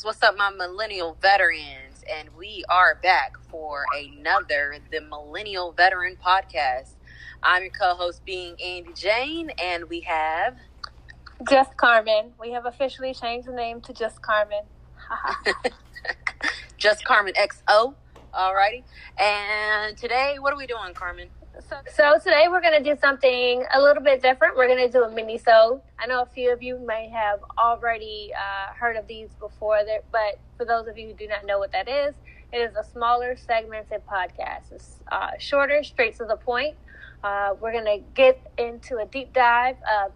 peoples? What's up, my millennial veterans? And we are back for another The Millennial Veteran Podcast. I'm your co host, being Andy Jane, and we have. Just Carmen. We have officially changed the name to Just Carmen. Just Carmen XO. Alrighty. And today, what are we doing, Carmen? So, so today we're going to do something a little bit different. We're going to do a mini so. I know a few of you may have already uh, heard of these before, but for those of you who do not know what that is, it is a smaller segmented podcast. It's uh, shorter, straight to the point. Uh, we're going to get into a deep dive of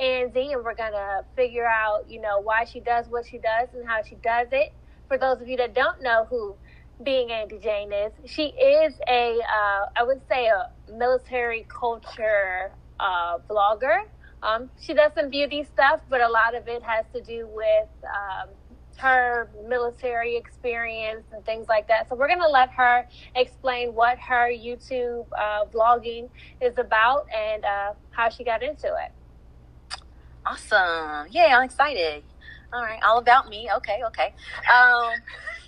Andy, and we're going to figure out, you know, why she does what she does and how she does it. For those of you that don't know who being Andy Jane is. She is a, uh, I would say, a military culture uh, blogger. Um, she does some beauty stuff, but a lot of it has to do with um, her military experience and things like that. So we're going to let her explain what her YouTube uh, vlogging is about and uh, how she got into it. Awesome! Yay! I'm excited. All right, all about me. Okay, okay. Um,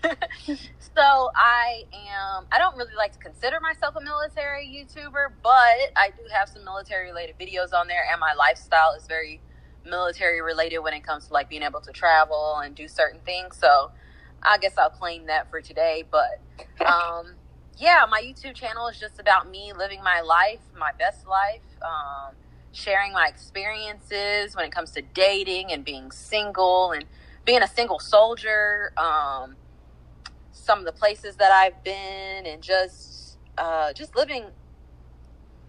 so I am. I don't really like to consider myself a military YouTuber, but I do have some military related videos on there, and my lifestyle is very military related when it comes to like being able to travel and do certain things. So I guess I'll claim that for today. But um, yeah, my YouTube channel is just about me living my life, my best life. Um, sharing my experiences when it comes to dating and being single and being a single soldier, um, some of the places that I've been, and just uh, just living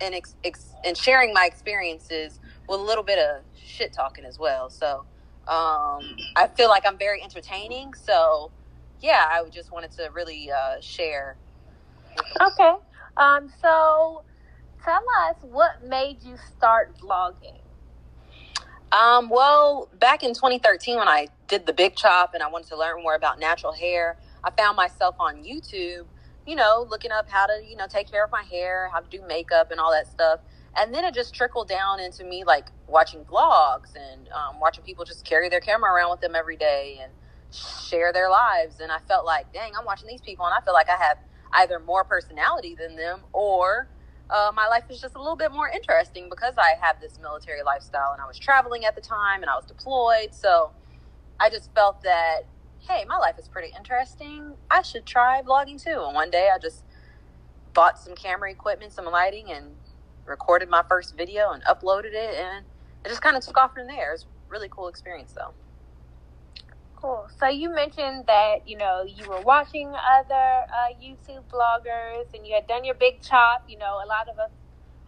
and ex- ex- and sharing my experiences with a little bit of shit talking as well. So um, I feel like I'm very entertaining. So yeah, I just wanted to really uh, share. Okay. Um, so tell us what made you start vlogging. Um, well, back in 2013, when I did the big chop and I wanted to learn more about natural hair, I found myself on YouTube, you know, looking up how to, you know, take care of my hair, how to do makeup and all that stuff. And then it just trickled down into me like watching vlogs and um, watching people just carry their camera around with them every day and share their lives. And I felt like, dang, I'm watching these people and I feel like I have either more personality than them or uh, my life is just a little bit more interesting because I have this military lifestyle and I was traveling at the time and I was deployed. So I just felt that, hey, my life is pretty interesting. I should try vlogging too. And one day I just bought some camera equipment, some lighting, and recorded my first video and uploaded it. And it just kind of took off from there. It was a really cool experience though. Cool. So you mentioned that you know you were watching other uh, YouTube bloggers and you had done your big chop. You know, a lot of us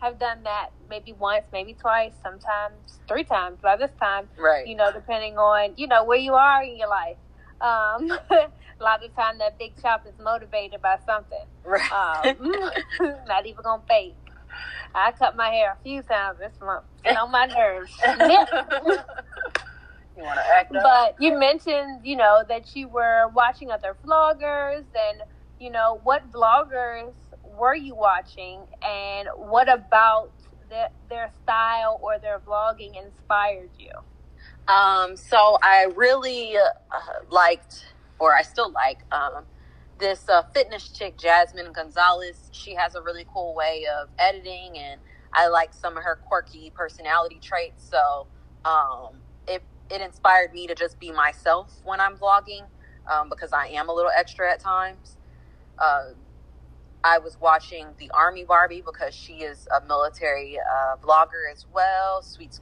have done that maybe once, maybe twice, sometimes three times by this time. Right. You know, depending on you know where you are in your life. Um, a lot of the time, that big chop is motivated by something. Right. Um, not even gonna fake. I cut my hair a few times this month. Get on my nerves. You want to act up? But you mentioned, you know, that you were watching other vloggers, and you know, what vloggers were you watching, and what about the, their style or their vlogging inspired you? Um, so I really uh, liked, or I still like, um, this uh, fitness chick, Jasmine Gonzalez. She has a really cool way of editing, and I like some of her quirky personality traits. So um, it it inspired me to just be myself when I'm vlogging um, because I am a little extra at times. Uh, I was watching the Army Barbie because she is a military uh, vlogger as well. Sweets,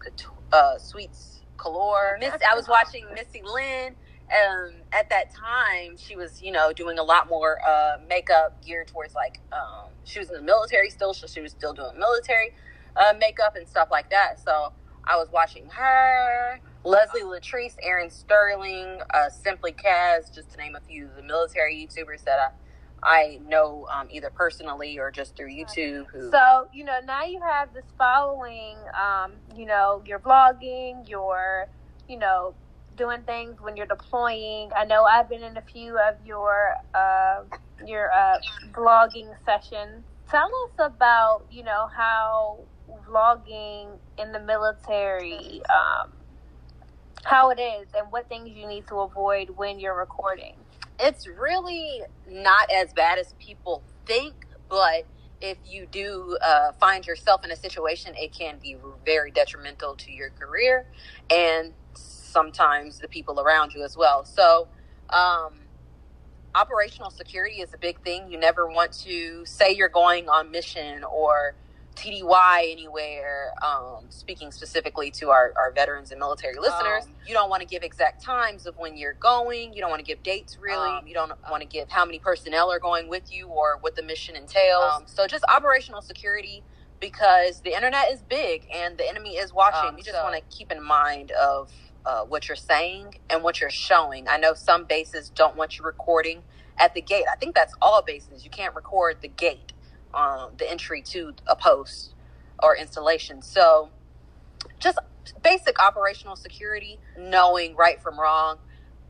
uh, Sweets Galore. Miss, I was watching Missy Lynn. Um, at that time, she was, you know, doing a lot more uh, makeup geared towards like um, she was in the military still, so she was still doing military uh, makeup and stuff like that. So I was watching her. Leslie Latrice, Aaron Sterling, uh, Simply Kaz, just to name a few of the military YouTubers that I I know um, either personally or just through YouTube. Who... So you know now you have this following. Um, you know you're vlogging, you're you know doing things when you're deploying. I know I've been in a few of your uh, your uh, vlogging sessions. Tell us about you know how vlogging in the military um, how it is and what things you need to avoid when you're recording? It's really not as bad as people think, but if you do uh, find yourself in a situation, it can be very detrimental to your career and sometimes the people around you as well. So, um, operational security is a big thing. You never want to say you're going on mission or TDY anywhere, um, speaking specifically to our, our veterans and military listeners. Um, you don't want to give exact times of when you're going. You don't want to give dates, really. Um, you don't want to give how many personnel are going with you or what the mission entails. Um, so, just operational security because the internet is big and the enemy is watching. Um, you just so. want to keep in mind of uh, what you're saying and what you're showing. I know some bases don't want you recording at the gate. I think that's all bases. You can't record the gate um, the entry to a post or installation. So, just basic operational security, knowing right from wrong.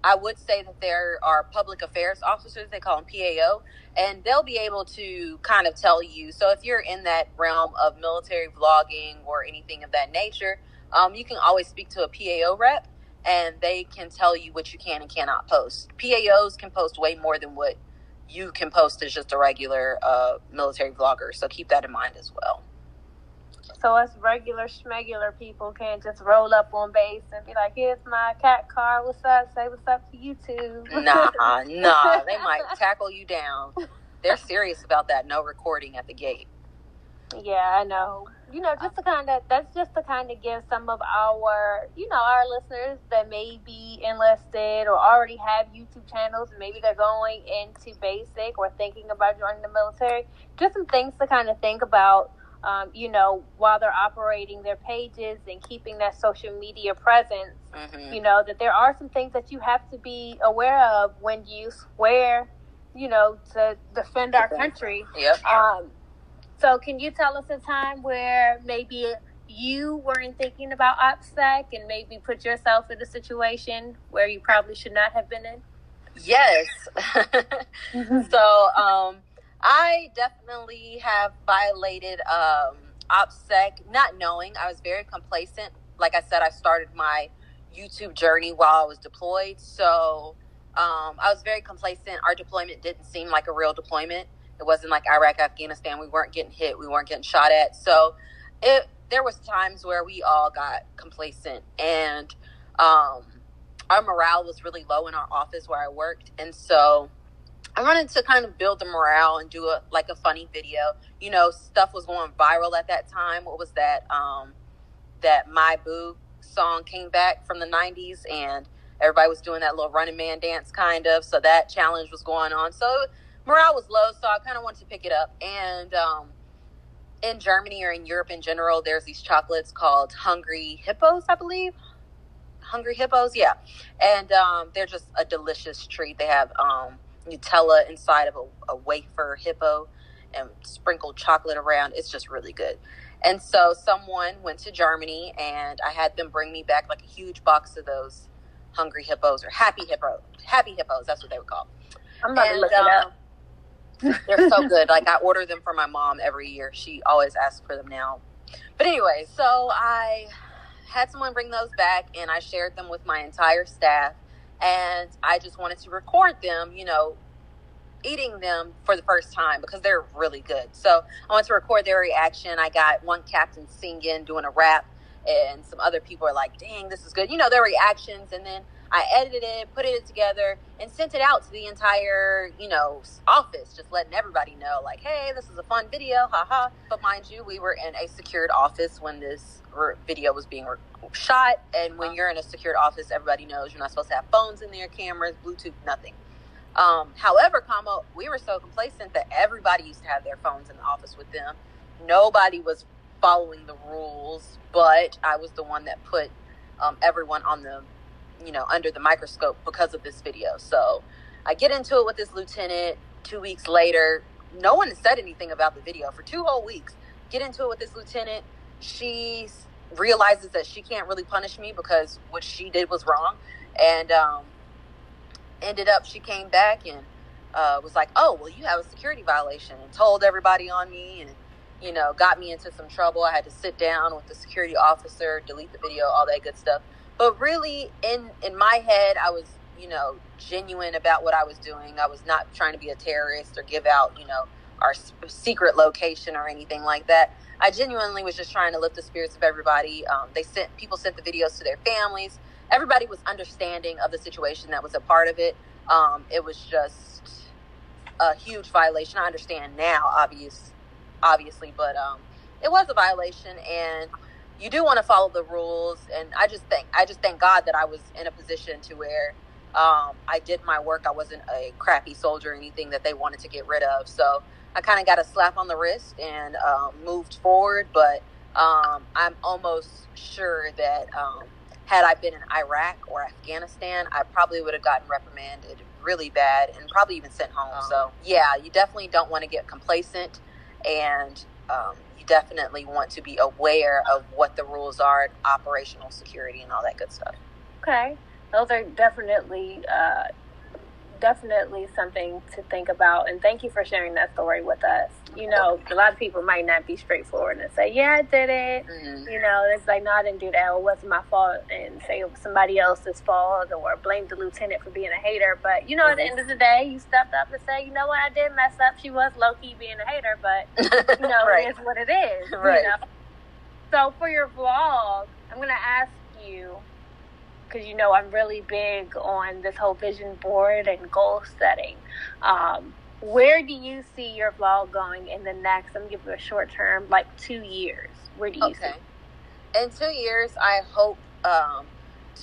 I would say that there are public affairs officers, they call them PAO, and they'll be able to kind of tell you. So, if you're in that realm of military vlogging or anything of that nature, um, you can always speak to a PAO rep and they can tell you what you can and cannot post. PAOs can post way more than what you can post as just a regular uh, military vlogger. So keep that in mind as well. So us regular schmegular people can't just roll up on base and be like, "Here's my CAC card. What's up? Say what's up to you too." nah, nah. They might tackle you down. They're serious about that. No recording at the gate. Yeah, I know you know, just to kind of that's just to kind of give some of our, you know, our listeners that may be enlisted or already have YouTube channels, maybe they're going into basic or thinking about joining the military, just some things to kind of think about. Um, you know, while they're operating their pages and keeping that social media presence, mm-hmm. you know, that there are some things that you have to be aware of when you swear, you know, to defend our country. Yep. Um, so, can you tell us a time where maybe you weren't thinking about OPSEC and maybe put yourself in a situation where you probably should not have been in? Yes. mm-hmm. So, um, I definitely have violated um, OPSEC, not knowing. I was very complacent. Like I said, I started my YouTube journey while I was deployed. So, um, I was very complacent. Our deployment didn't seem like a real deployment. It wasn't like Iraq, Afghanistan. We weren't getting hit. We weren't getting shot at. So it there was times where we all got complacent and um, our morale was really low in our office where I worked. And so I wanted to kind of build the morale and do a like a funny video. You know, stuff was going viral at that time. What was that? Um, that My Boo song came back from the '90s, and everybody was doing that little Running Man dance, kind of. So that challenge was going on. So morale was low, so I kind of wanted to pick it up. And um, in Germany or in Europe in general, there's these chocolates called Hungry Hippos, I believe. Hungry Hippos, yeah. And um, they're just a delicious treat. They have um, Nutella inside of a, a wafer hippo and sprinkled chocolate around. It's just really good. And so someone went to Germany and I had them bring me back like a huge box of those hungry hippos or happy hippo happy hippos, that's what they would call. I'm about and, to look um, it up. They're so good. Like I order them for my mom every year. She always asks for them now. But anyway, so I had someone bring those back and I shared them with my entire staff and I just wanted to record them, you know, eating them for the first time because they're really good. So I wanted to record their reaction. I got one captain singing, doing a rap, and some other people are like, dang, this is good. You know, their reactions. And then I edited it, put it together, and sent it out to the entire, you know, office, just letting everybody know, like, hey, this is a fun video, haha. But mind you, we were in a secured office when this video was being shot, and when you're in a secured office, everybody knows you're not supposed to have phones in there, cameras, Bluetooth, nothing. Um, however, comma, we were so complacent that everybody used to have their phones in the office with them. Nobody was following the rules, but I was the one that put um, everyone on the you know, under the microscope because of this video. So I get into it with this lieutenant two weeks later. No one said anything about the video for two whole weeks. Get into it with this lieutenant. She realizes that she can't really punish me because what she did was wrong. And um, ended up, she came back and uh, was like, oh, well, you have a security violation and told everybody on me and, you know, got me into some trouble. I had to sit down with the security officer, delete the video, all that good stuff. But really, in in my head, I was you know genuine about what I was doing. I was not trying to be a terrorist or give out you know our secret location or anything like that. I genuinely was just trying to lift the spirits of everybody. Um, they sent people sent the videos to their families. Everybody was understanding of the situation that was a part of it. Um, it was just a huge violation. I understand now, obvious, obviously, but um, it was a violation, and you do want to follow the rules. And I just think I just thank God that I was in a position to where um, I did my work. I wasn't a crappy soldier or anything that they wanted to get rid of. So I kind of got a slap on the wrist and um, moved forward. But um, I'm almost sure that um, had I been in Iraq or Afghanistan, I probably would have gotten reprimanded really bad and probably even sent home. Oh. So yeah, you definitely don't want to get complacent, and um, you definitely want to be aware of what the rules are, operational security, and all that good stuff. Okay, those are definitely uh, definitely something to think about. And thank you for sharing that story with us. You know, a lot of people might not be straightforward and say, "Yeah, I did it." Mm-hmm. You know, it's like, "No, I didn't do that. It wasn't my fault," and say it was somebody else's fault or blame the lieutenant for being a hater. But you know, mm-hmm. at the end of the day, you stepped up and say, "You know what? I did mess up. She was low key being a hater, but you know, right. it is what it is." Right. You know? So for your vlog, I'm gonna ask you because you know I'm really big on this whole vision board and goal setting. Um, where do you see your vlog going in the next? I'm giving you a short term, like two years. Where do you okay. see? In two years, I hope um,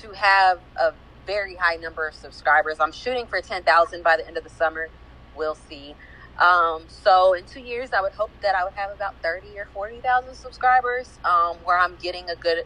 to have a very high number of subscribers. I'm shooting for 10,000 by the end of the summer. We'll see. Um, so in two years, I would hope that I would have about 30 or 40,000 subscribers, um, where I'm getting a good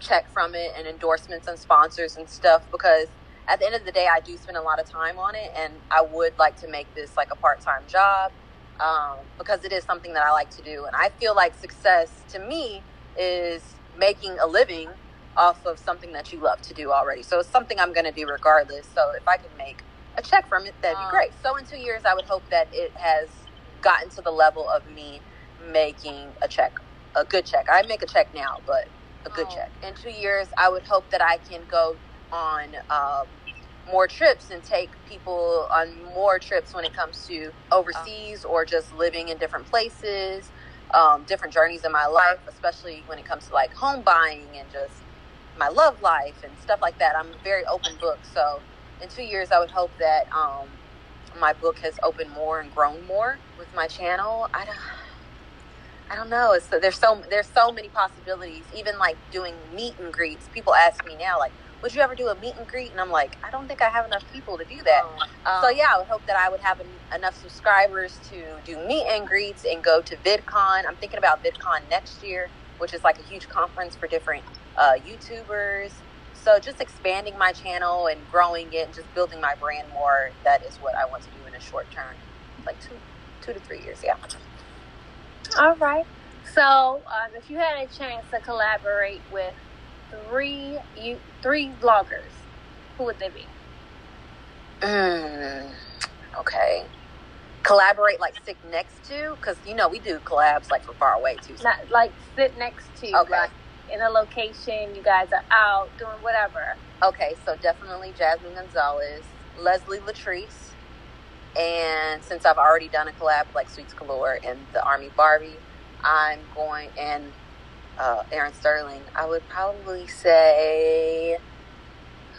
check from it and endorsements and sponsors and stuff because at the end of the day, I do spend a lot of time on it, and I would like to make this like a part time job um, because it is something that I like to do. And I feel like success to me is making a living off of something that you love to do already. So it's something I'm going to do regardless. So if I can make a check from it, that'd be great. So in two years, I would hope that it has gotten to the level of me making a check, a good check. I make a check now, but a good oh. check. In two years, I would hope that I can go on um, more trips and take people on more trips when it comes to overseas or just living in different places, um, different journeys in my life, especially when it comes to like home buying and just my love life and stuff like that. I'm a very open book. So in two years, I would hope that um, my book has opened more and grown more with my channel. I don't I don't know. It's, there's so there's so many possibilities. Even like doing meet and greets. People ask me now, like, would you ever do a meet and greet? And I'm like, I don't think I have enough people to do that. Um, so yeah, I would hope that I would have enough subscribers to do meet and greets and go to VidCon. I'm thinking about VidCon next year, which is like a huge conference for different uh, YouTubers. So just expanding my channel and growing it and just building my brand more. That is what I want to do in a short term, like two, two to three years. Yeah. All right. So, um, if you had a chance to collaborate with three you three vloggers, who would they be? Mm, okay. Collaborate like sit next to, because you know we do collabs like for far away too. So. Not like sit next to, okay. like in a location. You guys are out doing whatever. Okay, so definitely Jasmine Gonzalez, Leslie Latrice, and since I've already done a collab like Sweets Galore and the Army Barbie, I'm going and uh, Aaron Sterling. I would probably say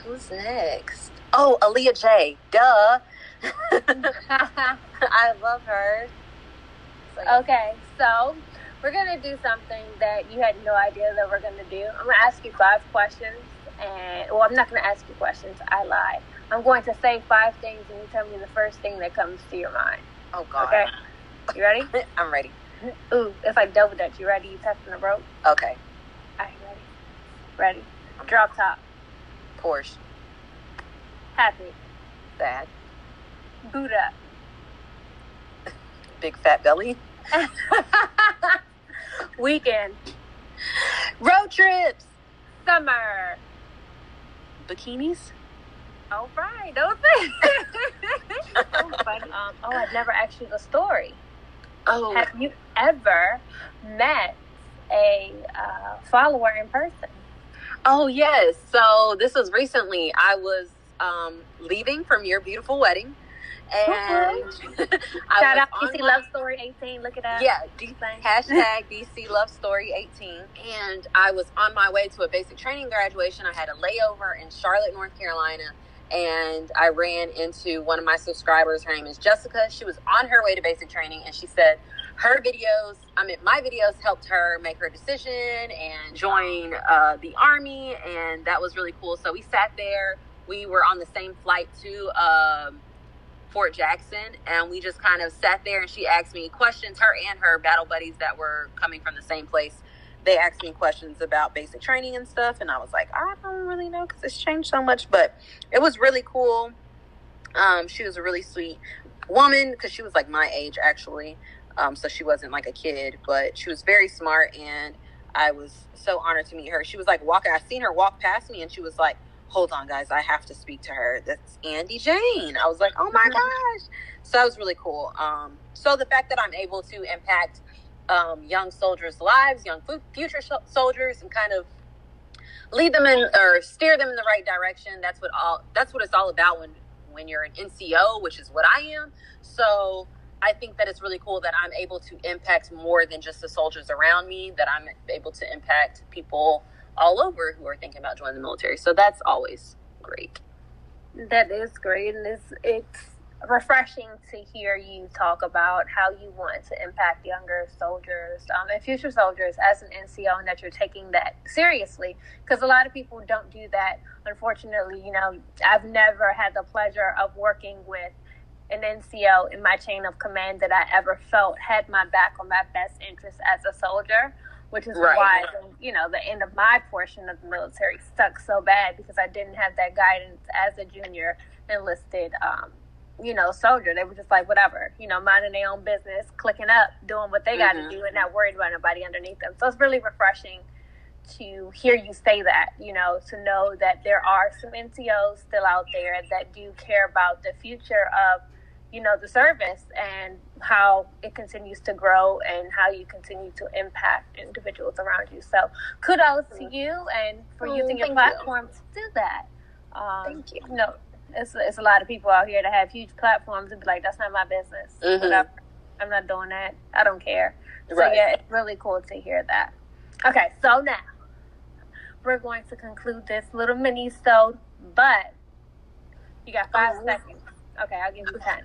who's next? Oh, Aaliyah J. Duh. I love her. So, yeah. Okay, so we're gonna do something that you had no idea that we're gonna do. I'm gonna ask you five questions, and well, I'm not gonna ask you questions. I lied. I'm going to say five things, and you tell me the first thing that comes to your mind. Oh God. Okay. You ready? I'm ready. Ooh, it's like double dutch. You ready? You testing the rope? Okay. Are you ready? Ready. Drop top. Porsche. Happy. Sad. Buddha. Big fat belly. Weekend. Road trips. Summer. Bikinis. All right, those things. so funny. Um, oh, I've never asked you the story. Oh, have you ever met a uh, follower in person? Oh yes. So this was recently. I was um, leaving from your beautiful wedding. And shout out DC my, Love Story 18. Look it up. Yeah, D- hashtag DC Love Story 18. And I was on my way to a basic training graduation. I had a layover in Charlotte, North Carolina, and I ran into one of my subscribers. Her name is Jessica. She was on her way to basic training, and she said her videos. I mean, my videos helped her make her decision and join uh, the army, and that was really cool. So we sat there. We were on the same flight to. Um, Fort Jackson, and we just kind of sat there. And she asked me questions. Her and her battle buddies that were coming from the same place, they asked me questions about basic training and stuff. And I was like, I don't really know because it's changed so much, but it was really cool. Um, she was a really sweet woman because she was like my age actually, um, so she wasn't like a kid, but she was very smart and. I was so honored to meet her. She was like walking. I seen her walk past me, and she was like, hold on, guys, I have to speak to her. That's Andy Jane. I was like, oh my mm-hmm. gosh. So that was really cool. Um, so the fact that I'm able to impact um, young soldiers' lives, young future soldiers, and kind of lead them in or steer them in the right direction. That's what all. That's what it's all about when when you're an NCO, which is what I am. So I think that it's really cool that I'm able to impact more than just the soldiers around me. That I'm able to impact people all over who are thinking about joining the military. So that's always great. That is great, and it's it's refreshing to hear you talk about how you want to impact younger soldiers um, and future soldiers as an NCO, and that you're taking that seriously. Because a lot of people don't do that. Unfortunately, you know, I've never had the pleasure of working with an NCO in my chain of command that I ever felt had my back on my best interest as a soldier which is right. why you know the end of my portion of the military stuck so bad because I didn't have that guidance as a junior enlisted um, you know soldier. They were just like whatever, you know, minding their own business, clicking up, doing what they got to mm-hmm. do, and not worried about nobody underneath them. So it's really refreshing to hear you say that, you know, to know that there are some NCOs still out there that do care about the future of you know the service and how it continues to grow and how you continue to impact individuals around you so kudos to you and for mm, using your platform you. to do that um, thank you you know it's, it's a lot of people out here that have huge platforms and be like that's not my business mm-hmm. i'm not doing that i don't care so right. yeah it's really cool to hear that okay so now we're going to conclude this little mini so but you got five oh. seconds okay i'll give you ten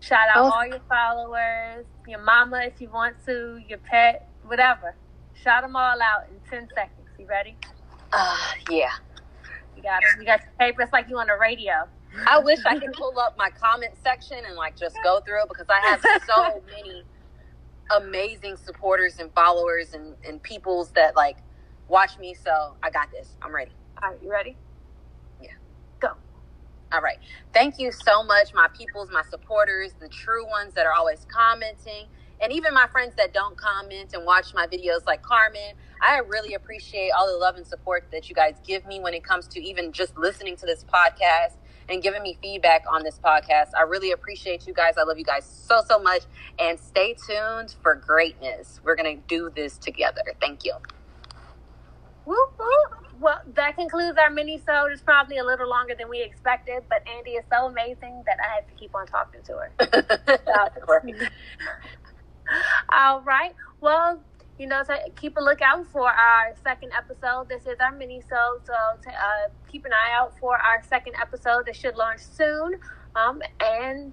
Shout out oh. all your followers, your mama if you want to, your pet, whatever. Shout them all out in 10 seconds. You ready? Uh, yeah. You got. You got your paper. It's like you on the radio. I wish I could pull up my comment section and like just go through it because I have so many amazing supporters and followers and, and peoples that like watch me. So I got this. I'm ready. All right, you ready? Yeah. Go. All right. Thank you so much, my peoples, my supporters, the true ones that are always commenting, and even my friends that don't comment and watch my videos like Carmen. I really appreciate all the love and support that you guys give me when it comes to even just listening to this podcast and giving me feedback on this podcast. I really appreciate you guys. I love you guys so, so much. And stay tuned for greatness. We're going to do this together. Thank you. Woo, woo. Well, that concludes our mini sode. It's probably a little longer than we expected, but Andy is so amazing that I have to keep on talking to her. All right. Well, you know, so keep a lookout for our second episode. This is our mini sode, so to, uh, keep an eye out for our second episode that should launch soon. Um, and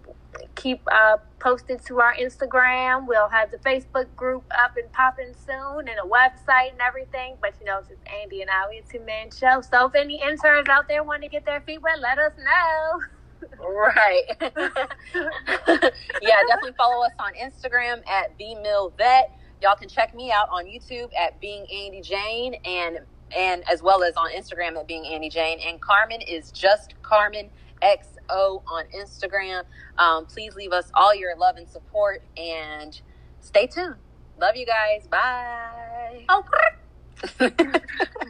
keep uh, posted to our Instagram. We'll have the Facebook group up and popping soon and a website and everything. But you know, it's just Andy and I, we a two man show. So if any interns out there want to get their feet wet, let us know. Right. yeah, definitely follow us on Instagram at the Mill Vet. Y'all can check me out on YouTube at Being Andy Jane and and as well as on Instagram at Being Andy Jane. And Carmen is just Carmen X O on Instagram. Um, please leave us all your love and support and stay tuned. Love you guys. Bye. Oh.